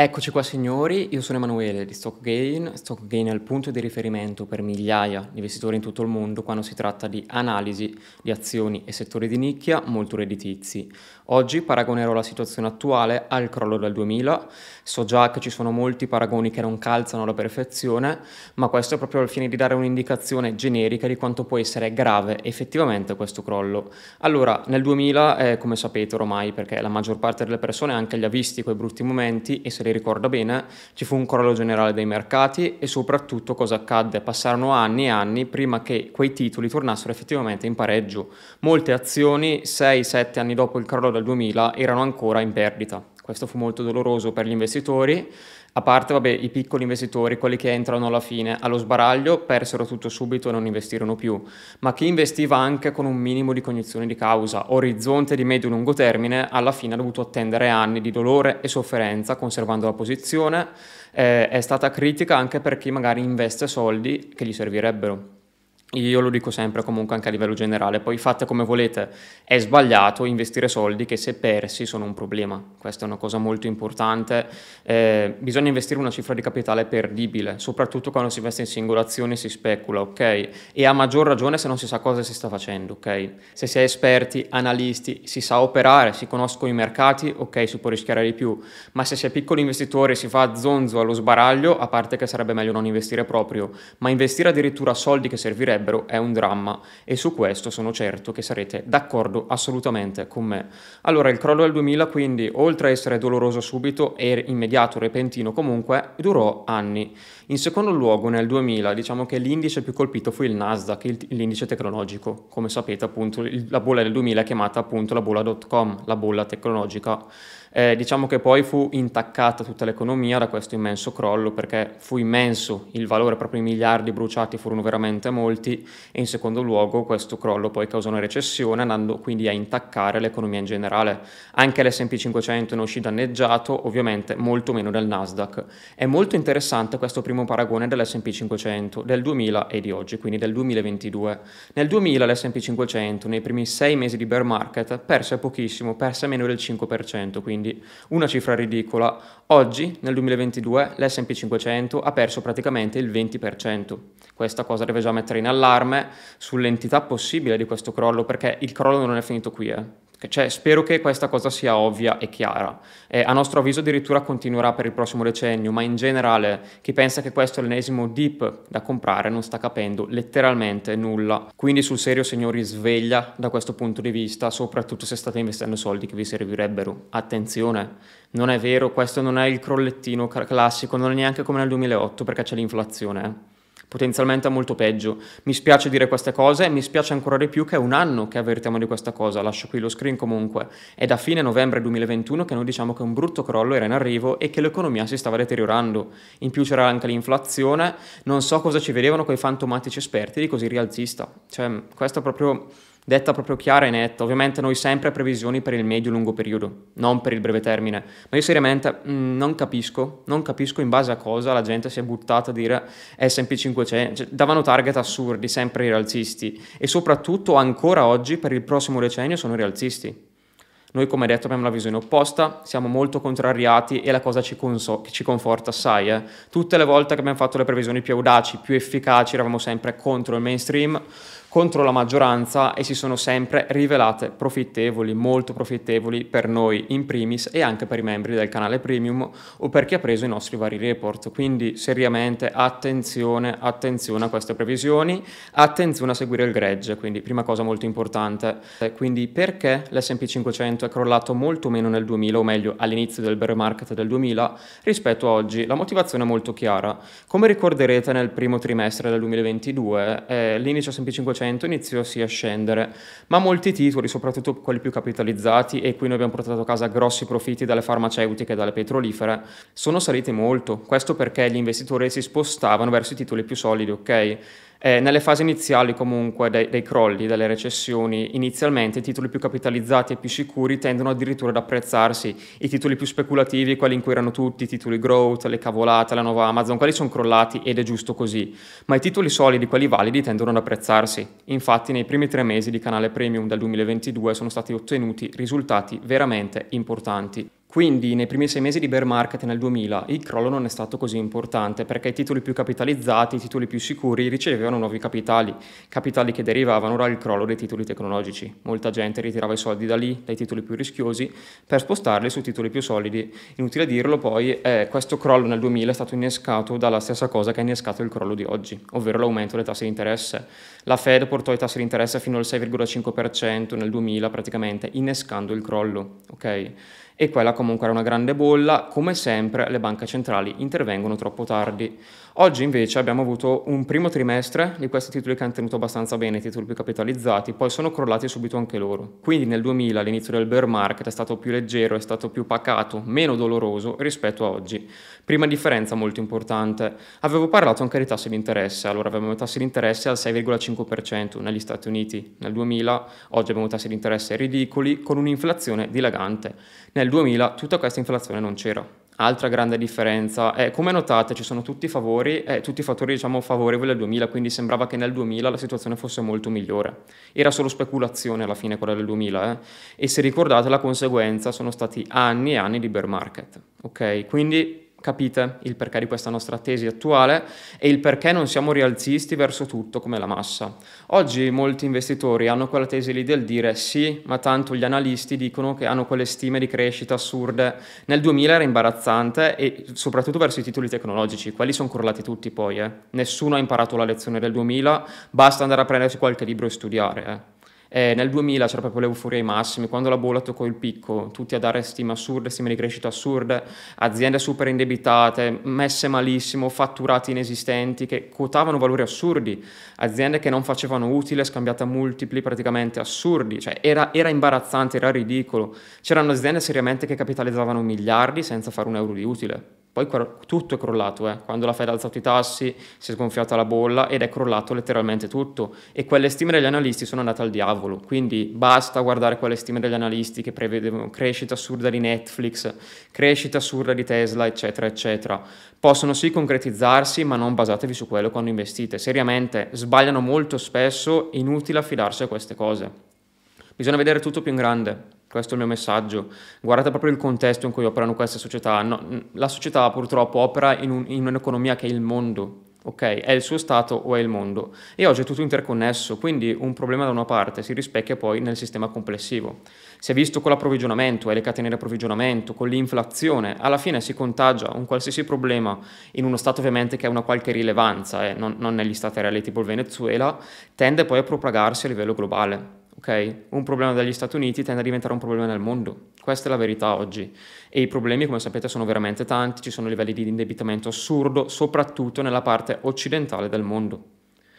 Eccoci qua signori, io sono Emanuele di StockGain. StockGain è il punto di riferimento per migliaia di investitori in tutto il mondo quando si tratta di analisi di azioni e settori di nicchia molto redditizi. Oggi paragonerò la situazione attuale al crollo del 2000. So già che ci sono molti paragoni che non calzano alla perfezione, ma questo è proprio al fine di dare un'indicazione generica di quanto può essere grave effettivamente questo crollo. Allora, nel 2000, eh, come sapete ormai, perché la maggior parte delle persone anche li ha visti quei brutti momenti e se li ricorda bene, ci fu un crollo generale dei mercati e soprattutto cosa accadde? Passarono anni e anni prima che quei titoli tornassero effettivamente in pareggio. Molte azioni, 6-7 anni dopo il crollo del 2000, erano ancora in perdita. Questo fu molto doloroso per gli investitori, a parte vabbè, i piccoli investitori, quelli che entrano alla fine allo sbaraglio, persero tutto subito e non investirono più, ma chi investiva anche con un minimo di cognizione di causa, orizzonte di medio-lungo termine, alla fine ha dovuto attendere anni di dolore e sofferenza conservando la posizione, eh, è stata critica anche per chi magari investe soldi che gli servirebbero. Io lo dico sempre comunque anche a livello generale, poi fate come volete, è sbagliato investire soldi che se persi sono un problema, questa è una cosa molto importante, eh, bisogna investire una cifra di capitale perdibile, soprattutto quando si investe in singolazioni e si specula, ok? E a maggior ragione se non si sa cosa si sta facendo, ok? Se si è esperti, analisti, si sa operare, si conoscono i mercati, ok, si può rischiare di più, ma se si è piccoli investitori si fa zonzo allo sbaraglio, a parte che sarebbe meglio non investire proprio, ma investire addirittura soldi che servirebbero direbbero è un dramma e su questo sono certo che sarete d'accordo assolutamente con me. Allora il crollo del 2000 quindi oltre a essere doloroso subito e immediato, repentino comunque, durò anni. In secondo luogo nel 2000 diciamo che l'indice più colpito fu il Nasdaq, l'indice tecnologico. Come sapete appunto la bolla del 2000 è chiamata appunto la bolla.com, la bolla tecnologica. Eh, diciamo che poi fu intaccata tutta l'economia da questo immenso crollo perché fu immenso il valore, proprio i miliardi bruciati furono veramente molti e in secondo luogo questo crollo poi causò una recessione andando quindi a intaccare l'economia in generale. Anche l'S&P 500 ne uscì danneggiato, ovviamente molto meno del Nasdaq. È molto interessante questo primo paragone dell'S&P 500 del 2000 e di oggi, quindi del 2022. Nel 2000 l'S&P 500 nei primi sei mesi di bear market perse pochissimo, perse meno del 5%, quindi quindi una cifra ridicola. Oggi, nel 2022, l'S&P 500 ha perso praticamente il 20%. Questa cosa deve già mettere in allarme sull'entità possibile di questo crollo, perché il crollo non è finito qui. Eh. Cioè, spero che questa cosa sia ovvia e chiara. Eh, a nostro avviso addirittura continuerà per il prossimo decennio, ma in generale chi pensa che questo è l'ennesimo dip da comprare non sta capendo letteralmente nulla. Quindi sul serio signori sveglia da questo punto di vista, soprattutto se state investendo soldi che vi servirebbero. Attenzione, non è vero, questo non è il crollettino classico, non è neanche come nel 2008 perché c'è l'inflazione. Eh potenzialmente molto peggio. Mi spiace dire queste cose e mi spiace ancora di più che è un anno che avvertiamo di questa cosa, lascio qui lo screen comunque. È da fine novembre 2021 che noi diciamo che un brutto crollo era in arrivo e che l'economia si stava deteriorando. In più c'era anche l'inflazione, non so cosa ci vedevano quei fantomatici esperti di così rialzista. Cioè, questo è proprio detta proprio chiara e netta. Ovviamente noi sempre previsioni per il medio-lungo periodo, non per il breve termine. Ma io seriamente mh, mm, non capisco, non capisco in base a cosa la gente si è buttata a dire S&P 500, cioè, davano target assurdi, sempre rialzisti e soprattutto ancora oggi per il prossimo decennio sono rialzisti. Noi, come detto, abbiamo la visione opposta, siamo molto contrariati e la cosa ci, conso- ci conforta assai. Eh. Tutte le volte che abbiamo fatto le previsioni più audaci, più efficaci, eravamo sempre contro il mainstream contro la maggioranza e si sono sempre rivelate profittevoli, molto profittevoli per noi in primis e anche per i membri del canale premium o per chi ha preso i nostri vari report. Quindi seriamente attenzione, attenzione a queste previsioni, attenzione a seguire il gregge, quindi prima cosa molto importante. Quindi perché l'S&P 500 è crollato molto meno nel 2000 o meglio all'inizio del bear market del 2000 rispetto a oggi? La motivazione è molto chiara. Come ricorderete nel primo trimestre del 2022 eh, l'indice S&P 500 10% iniziò sì a scendere, ma molti titoli, soprattutto quelli più capitalizzati e qui noi abbiamo portato a casa grossi profitti dalle farmaceutiche e dalle petrolifere, sono saliti molto. Questo perché gli investitori si spostavano verso i titoli più solidi, ok? Eh, nelle fasi iniziali comunque dei, dei, crolli, delle recessioni, inizialmente i titoli più capitalizzati e più sicuri tendono addirittura ad apprezzarsi, i titoli più speculativi, quelli in cui erano tutti, i titoli growth, le cavolate, la nuova Amazon, quelli sono crollati ed è giusto così, ma i titoli solidi, quelli validi, tendono ad apprezzarsi. Infatti nei primi tre mesi di canale premium del 2022 sono stati ottenuti risultati veramente importanti. Quindi nei primi sei mesi di bear market nel 2000 il crollo non è stato così importante perché i titoli più capitalizzati, i titoli più sicuri ricevevano nuovi capitali, capitali che derivavano dal crollo dei titoli tecnologici. Molta gente ritirava i soldi da lì, dai titoli più rischiosi, per spostarli su titoli più solidi. Inutile dirlo poi, eh, questo crollo nel 2000 è stato innescato dalla stessa cosa che ha innescato il crollo di oggi, ovvero l'aumento delle tasse di interesse. La Fed portò i tassi di interesse fino al 6,5% nel 2000 praticamente, innescando il crollo. Okay? E quella comunque era una grande bolla, come sempre le banche centrali intervengono troppo tardi. Oggi invece abbiamo avuto un primo trimestre di questi titoli che hanno tenuto abbastanza bene, i titoli più capitalizzati, poi sono crollati subito anche loro. Quindi nel 2000 l'inizio del bear market è stato più leggero, è stato più pacato, meno doloroso rispetto a oggi. Prima differenza molto importante, avevo parlato anche di tassi di interesse, allora avevamo tassi di interesse al 6,5% negli Stati Uniti nel 2000, oggi abbiamo tassi di interesse ridicoli con un'inflazione dilagante. Nel 2000 tutta questa inflazione non c'era. Altra grande differenza è, come notate, ci sono tutti i favori, eh, tutti i fattori diciamo favorevoli al 2000, quindi sembrava che nel 2000 la situazione fosse molto migliore. Era solo speculazione alla fine quella del 2000, eh? e se ricordate la conseguenza sono stati anni e anni di bear market. Ok, quindi capite il perché di questa nostra tesi attuale e il perché non siamo rialzisti verso tutto come la massa. Oggi molti investitori hanno quella tesi lì del dire sì, ma tanto gli analisti dicono che hanno quelle stime di crescita assurde. Nel 2000 era imbarazzante e soprattutto verso i titoli tecnologici, quelli sono correlati tutti poi. Eh. Nessuno ha imparato la lezione del 2000, basta andare a prendersi qualche libro e studiare. Eh. Eh, nel 2000 c'era proprio l'euforia ai massimi, quando la bolla toccò il picco, tutti a dare stime assurde, stime di crescita assurde, aziende super indebitate, messe malissimo, fatturati inesistenti, che quotavano valori assurdi, aziende che non facevano utile, scambiate a multipli praticamente assurdi, cioè era, era imbarazzante, era ridicolo. C'erano aziende seriamente che capitalizzavano miliardi senza fare un euro di utile. Poi tutto è crollato, eh. quando la Fed ha alzato i tassi si è sgonfiata la bolla ed è crollato letteralmente tutto e quelle stime degli analisti sono andate al diavolo, quindi basta guardare quelle stime degli analisti che prevedevano crescita assurda di Netflix, crescita assurda di Tesla, eccetera, eccetera. Possono sì concretizzarsi, ma non basatevi su quello quando investite. Seriamente, sbagliano molto spesso, inutile affidarsi a queste cose. Bisogna vedere tutto più in grande. Questo è il mio messaggio. Guardate proprio il contesto in cui operano queste società. No, la società purtroppo opera in, un, in un'economia che è il mondo, ok? È il suo stato o è il mondo. E oggi è tutto interconnesso, quindi un problema da una parte si rispecchia poi nel sistema complessivo. Si è visto con l'approvvigionamento e le catene di approvvigionamento, con l'inflazione, alla fine si contagia un qualsiasi problema in uno stato ovviamente che ha una qualche rilevanza, eh, non, non negli stati reali tipo il Venezuela, tende poi a propagarsi a livello globale ok? Un problema degli Stati Uniti tende a diventare un problema nel mondo. Questa è la verità oggi. E i problemi, come sapete, sono veramente tanti, ci sono livelli di indebitamento assurdo, soprattutto nella parte occidentale del mondo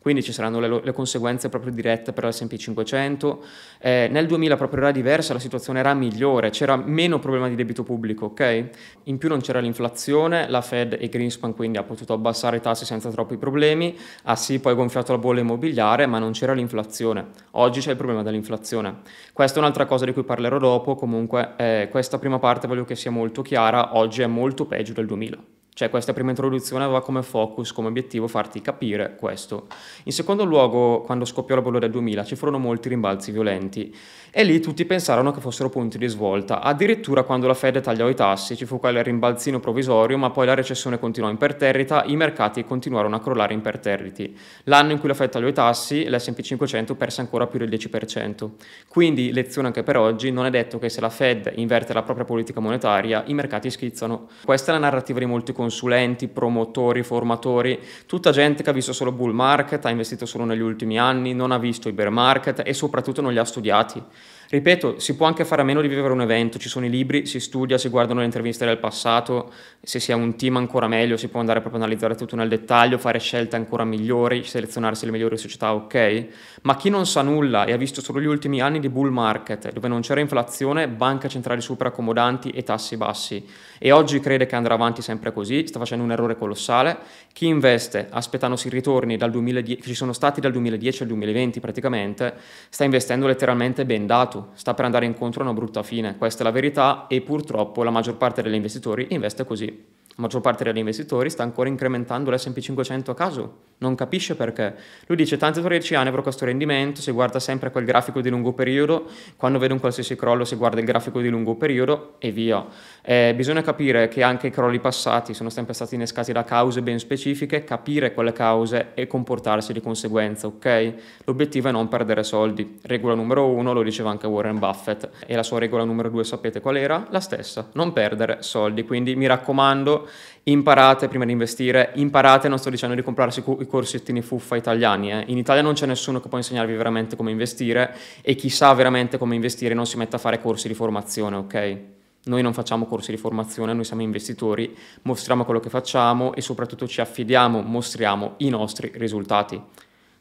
quindi ci saranno le, le conseguenze proprio dirette per l'S&P 500. Eh, nel 2000 proprio era diversa, la situazione era migliore, c'era meno problema di debito pubblico, ok? In più non c'era l'inflazione, la Fed e Greenspan quindi ha potuto abbassare i tassi senza troppi problemi, ha sì poi gonfiato la bolla immobiliare, ma non c'era l'inflazione. Oggi c'è il problema dell'inflazione. Questa è un'altra cosa di cui parlerò dopo, comunque eh, questa prima parte voglio che sia molto chiara, oggi è molto peggio del 2000. Cioè questa prima introduzione aveva come focus, come obiettivo farti capire questo. In secondo luogo, quando scoppiò la bolla del 2000 ci furono molti rimbalzi violenti e lì tutti pensarono che fossero punti di svolta. Addirittura quando la Fed tagliò i tassi ci fu quel rimbalzino provvisorio, ma poi la recessione continuò imperterrita, i mercati continuarono a crollare imperterriti. L'anno in cui la Fed tagliò i tassi, l'S&P 500 perse ancora più del 10%. Quindi, lezione anche per oggi, non è detto che se la Fed inverte la propria politica monetaria, i mercati schizzano. Questa è la narrativa di molti consulenti consulenti, promotori, formatori, tutta gente che ha visto solo bull market, ha investito solo negli ultimi anni, non ha visto i bear market e soprattutto non li ha studiati. Ripeto, si può anche fare a meno di vivere un evento, ci sono i libri, si studia, si guardano le interviste del passato, se si ha un team ancora meglio si può andare proprio a analizzare tutto nel dettaglio, fare scelte ancora migliori, selezionarsi le migliori società, ok? Ma chi non sa nulla e ha visto solo gli ultimi anni di bull market, dove non c'era inflazione, banche centrali super accomodanti e tassi bassi, e oggi crede che andrà avanti sempre così, sta facendo un errore colossale. Chi investe aspettandosi i ritorni dal 2010, che ci sono stati dal 2010 al 2020 praticamente, sta investendo letteralmente bendato sta per andare incontro a una brutta fine, questa è la verità e purtroppo la maggior parte degli investitori investe così. La maggior parte degli investitori sta ancora incrementando l'S&P 500 a caso, non capisce perché. Lui dice tanti 13 anni avrò questo rendimento, si guarda sempre quel grafico di lungo periodo, quando vede un qualsiasi crollo si guarda il grafico di lungo periodo e via. Eh, bisogna capire che anche i crolli passati sono sempre stati innescati da cause ben specifiche, capire quelle cause e comportarsi di conseguenza, ok? L'obiettivo è non perdere soldi. Regola numero uno, lo diceva anche Warren Buffett, e la sua regola numero due sapete qual era? La stessa, non perdere soldi. Quindi mi raccomando, imparate prima di investire, imparate, non sto dicendo di comprarsi i corsettini fuffa italiani, eh. in Italia non c'è nessuno che può insegnarvi veramente come investire e chi sa veramente come investire non si mette a fare corsi di formazione, ok? Noi non facciamo corsi di formazione, noi siamo investitori, mostriamo quello che facciamo e soprattutto ci affidiamo, mostriamo i nostri risultati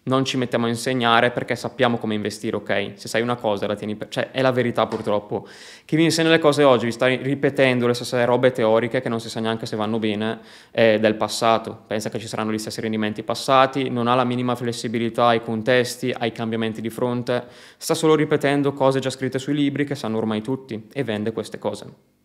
non ci mettiamo a insegnare perché sappiamo come investire, ok? Se sai una cosa la tieni per... cioè è la verità purtroppo. Chi vi insegna le cose oggi vi sta ripetendo le stesse robe teoriche che non si sa neanche se vanno bene eh, del passato. Pensa che ci saranno gli stessi rendimenti passati, non ha la minima flessibilità ai contesti, ai cambiamenti di fronte, sta solo ripetendo cose già scritte sui libri che sanno ormai tutti e vende queste cose.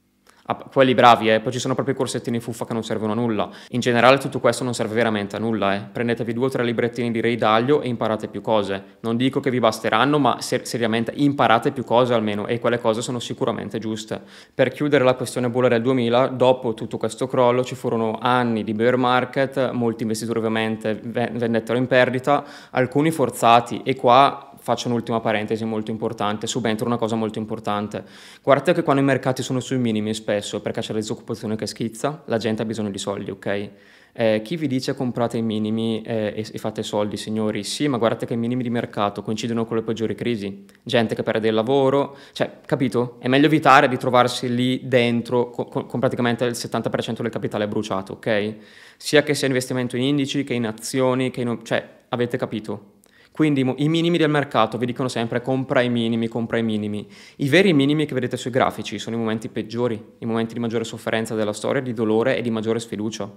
Quelli bravi, eh. poi ci sono proprio i corsettini fuffa che non servono a nulla. In generale tutto questo non serve veramente a nulla, eh. prendetevi due o tre librettini di Ray Dalio e imparate più cose. Non dico che vi basteranno, ma ser- seriamente imparate più cose almeno e quelle cose sono sicuramente giuste. Per chiudere la questione bulla del 2000, dopo tutto questo crollo ci furono anni di bear market, molti investitori ovviamente vendettero in perdita, alcuni forzati e qua faccio un'ultima parentesi molto importante, subentra una cosa molto importante. Guardate che quando i mercati sono sui minimi spesso, perché c'è la disoccupazione che schizza, la gente ha bisogno di soldi, ok? Eh, chi vi dice comprate i minimi eh, e, e, fate soldi, signori? Sì, ma guardate che i minimi di mercato coincidono con le peggiori crisi. Gente che perde il lavoro, cioè, capito? È meglio evitare di trovarsi lì dentro con, con praticamente il 70% del capitale bruciato, ok? Sia che sia investimento in indici, che in azioni, che in... cioè, avete capito? Quindi i minimi del mercato vi dicono sempre compra i minimi, compra i minimi. I veri minimi che vedete sui grafici sono i momenti peggiori, i momenti di maggiore sofferenza della storia, di dolore e di maggiore sfiducia.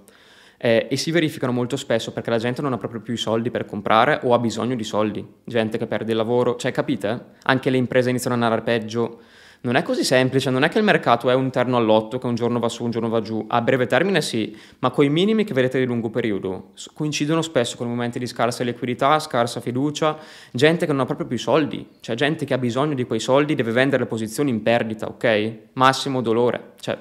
Eh, e si verificano molto spesso perché la gente non ha proprio più i soldi per comprare o ha bisogno di soldi. Gente che perde il lavoro, cioè capite? Anche le imprese iniziano a andare peggio non è così semplice, non è che il mercato è un terno all'otto che un giorno va su, un giorno va giù. A breve termine sì, ma coi minimi che vedete di lungo periodo coincidono spesso con momenti di scarsa liquidità, scarsa fiducia, gente che non ha proprio più soldi, cioè gente che ha bisogno di quei soldi deve vendere le posizioni in perdita, ok? Massimo dolore, cioè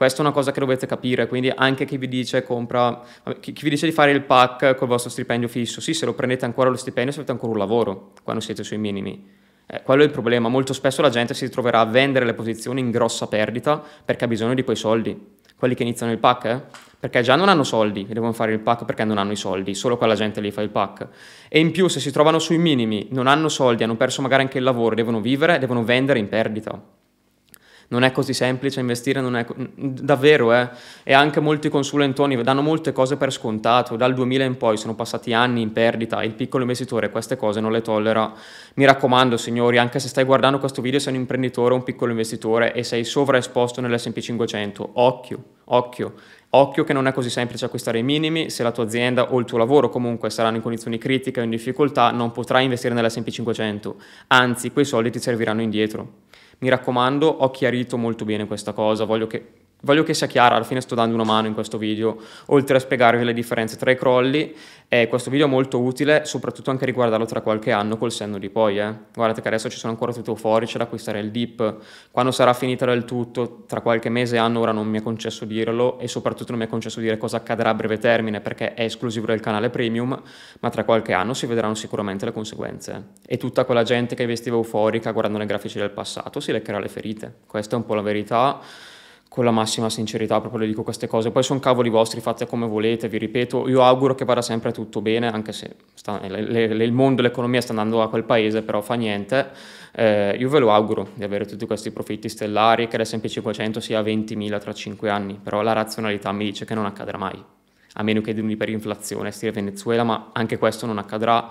questa è una cosa che dovete capire, quindi anche chi vi dice compra, chi, vi dice di fare il pack col vostro stipendio fisso, sì, se lo prendete ancora lo stipendio, se avete ancora un lavoro quando siete sui minimi. Eh, quello è il problema, molto spesso la gente si troverà a vendere le posizioni in grossa perdita perché ha bisogno di quei soldi. Quelli che iniziano il pack, eh? perché già non hanno soldi e devono fare il pack perché non hanno i soldi, solo quella gente lì fa il pack. E in più se si trovano sui minimi, non hanno soldi, hanno perso magari anche il lavoro, devono vivere, devono vendere in perdita non è così semplice investire, non è davvero, eh. E anche molti consulentoni danno molte cose per scontato. Dal 2000 in poi sono passati anni in perdita. Il piccolo investitore queste cose non le tollera. Mi raccomando, signori, anche se stai guardando questo video, sei un imprenditore o un piccolo investitore e sei sovraesposto nell'SP 500, occhio, occhio. Occhio che non è così semplice acquistare i minimi, se la tua azienda o il tuo lavoro comunque saranno in condizioni critiche o in difficoltà, non potrai investire nell'SP 500, anzi quei soldi ti serviranno indietro. Mi raccomando, ho chiarito molto bene questa cosa, voglio che Voglio che sia chiara, alla fine sto dando una mano in questo video, oltre a spiegarvi le differenze tra i crolli, e questo video è molto utile, soprattutto anche riguardarlo tra qualche anno col senno di poi. Eh. Guardate che adesso ci sono ancora tutti euforici ad acquistare il dip, quando sarà finita del tutto, tra qualche mese e anno, ora non mi è concesso dirlo, e soprattutto non mi è concesso dire cosa accadrà a breve termine, perché è esclusivo del canale premium, ma tra qualche anno si vedranno sicuramente le conseguenze. E tutta quella gente che investiva euforica guardando i grafici del passato si leccherà le ferite. Questa è un po' la verità con la massima sincerità, proprio le dico queste cose. Poi sono cavoli vostri, fate come volete, vi ripeto, io auguro che vada sempre tutto bene, anche se sta, le, le, il mondo, l'economia sta andando a quel paese, però fa niente. Eh, io ve lo auguro di avere tutti questi profitti stellari, che l'S&P 500 sia 20.000 tra 5 anni, però la razionalità mi dice che non accadrà mai, a meno che di un'iperinflazione, stile Venezuela, ma anche questo non accadrà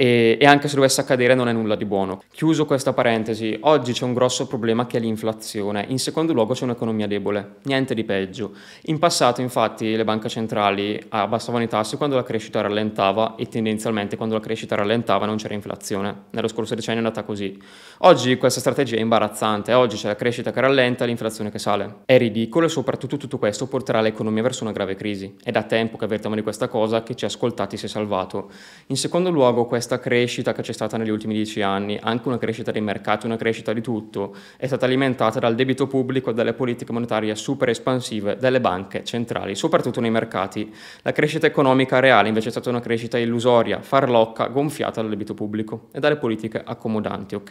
e, e anche se dovesse accadere non è nulla di buono. Chiuso questa parentesi, oggi c'è un grosso problema che è l'inflazione. In secondo luogo c'è un'economia debole, niente di peggio. In passato infatti le banche centrali abbassavano i tassi quando la crescita rallentava e tendenzialmente quando la crescita rallentava non c'era inflazione. Nello scorso decennio è andata così. Oggi questa strategia è imbarazzante, oggi c'è la crescita che rallenta e l'inflazione che sale. È ridicolo e soprattutto tutto questo porterà l'economia verso una grave crisi. È da tempo che avvertiamo di questa cosa, che ci ascoltati si è salvato. In secondo luogo questa crescita che c'è stata negli ultimi dieci anni, anche una crescita dei mercati, una crescita di tutto, è stata alimentata dal debito pubblico e dalle politiche monetarie super espansive delle banche centrali, soprattutto nei mercati. La crescita economica reale invece è stata una crescita illusoria, farlocca, gonfiata dal debito pubblico e dalle politiche accomodanti, ok?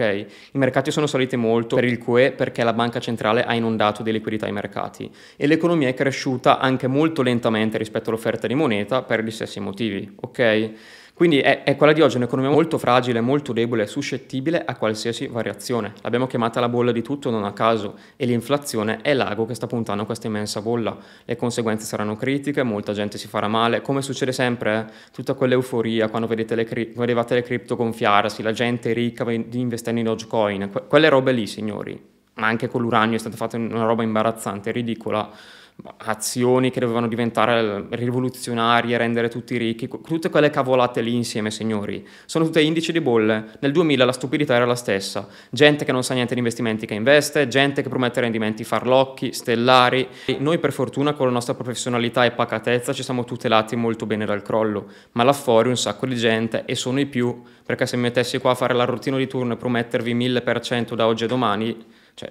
I mercati sono saliti molto per il QE perché la banca centrale ha inondato di liquidità i mercati e l'economia è cresciuta anche molto lentamente rispetto all'offerta di moneta per gli stessi motivi, ok? Quindi è, è, quella di oggi un'economia molto fragile, molto debole, suscettibile a qualsiasi variazione. L'abbiamo chiamata la bolla di tutto non a caso e l'inflazione è l'ago che sta puntando a questa immensa bolla. Le conseguenze saranno critiche, molta gente si farà male, come succede sempre, eh? tutta quell'euforia quando vedete le cri- vedevate le cripto gonfiarsi, la gente ricca investendo in Dogecoin, que- quelle robe lì signori. Ma anche con l'uranio è stata fatta una roba imbarazzante, ridicola azioni che dovevano diventare rivoluzionarie, rendere tutti ricchi, tutte quelle cavolate lì insieme, signori. Sono tutte indici di bolle. Nel 2000 la stupidità era la stessa. Gente che non sa niente di investimenti che investe, gente che promette rendimenti farlocchi, stellari. E noi per fortuna con la nostra professionalità e pacatezza ci siamo tutelati molto bene dal crollo, ma là fuori un sacco di gente e sono i più, perché se mi mettessi qua a fare la routine di turno e promettervi 1000% da oggi a domani cioè,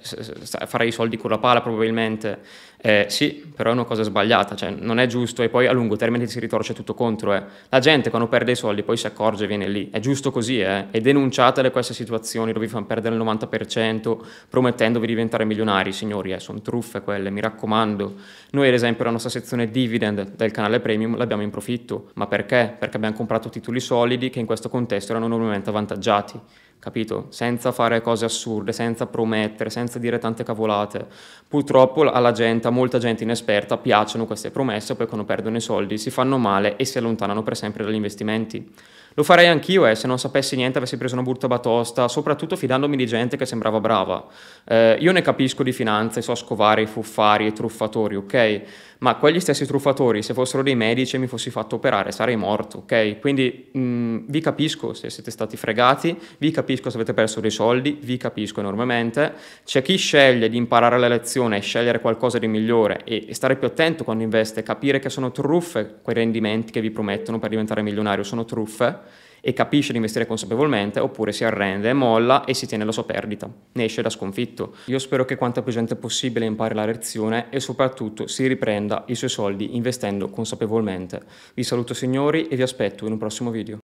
farei i soldi con la pala probabilmente, eh, sì, però è una cosa sbagliata, cioè, non è giusto e poi a lungo termine si ritorce tutto contro. Eh. La gente quando perde i soldi poi si accorge e viene lì, è giusto così, eh? e denunciatele queste situazioni dove vi fanno perdere il 90% promettendovi di diventare milionari, signori, eh, sono truffe quelle, mi raccomando. Noi ad esempio la nostra sezione dividend del canale premium l'abbiamo in profitto, ma perché? Perché abbiamo comprato titoli solidi che in questo contesto erano normalmente avvantaggiati capito? Senza fare cose assurde, senza promettere, senza dire tante cavolate. Purtroppo alla gente, a molta gente inesperta, piacciono queste promesse, poi quando perdono i soldi si fanno male e si allontanano per sempre dagli investimenti. Lo farei anch'io, eh, se non sapessi niente avessi preso una brutta batosta, soprattutto fidandomi di gente che sembrava brava. Eh, io ne capisco di finanza e so scovare i fuffari e i truffatori, ok? Ma quegli stessi truffatori, se fossero dei medici e mi fossi fatto operare, sarei morto, ok? Quindi mh, mm, vi capisco se siete stati fregati, vi capisco se avete perso dei soldi, vi capisco enormemente. C'è chi sceglie di imparare la lezione e scegliere qualcosa di migliore e, e stare più attento quando investe, capire che sono truffe quei rendimenti che vi promettono per diventare milionario, sono truffe e capisce di investire consapevolmente oppure si arrende, molla e si tiene la sua perdita, ne esce da sconfitto. Io spero che quanta più gente possibile impari la lezione e soprattutto si riprenda i suoi soldi investendo consapevolmente. Vi saluto signori e vi aspetto in un prossimo video.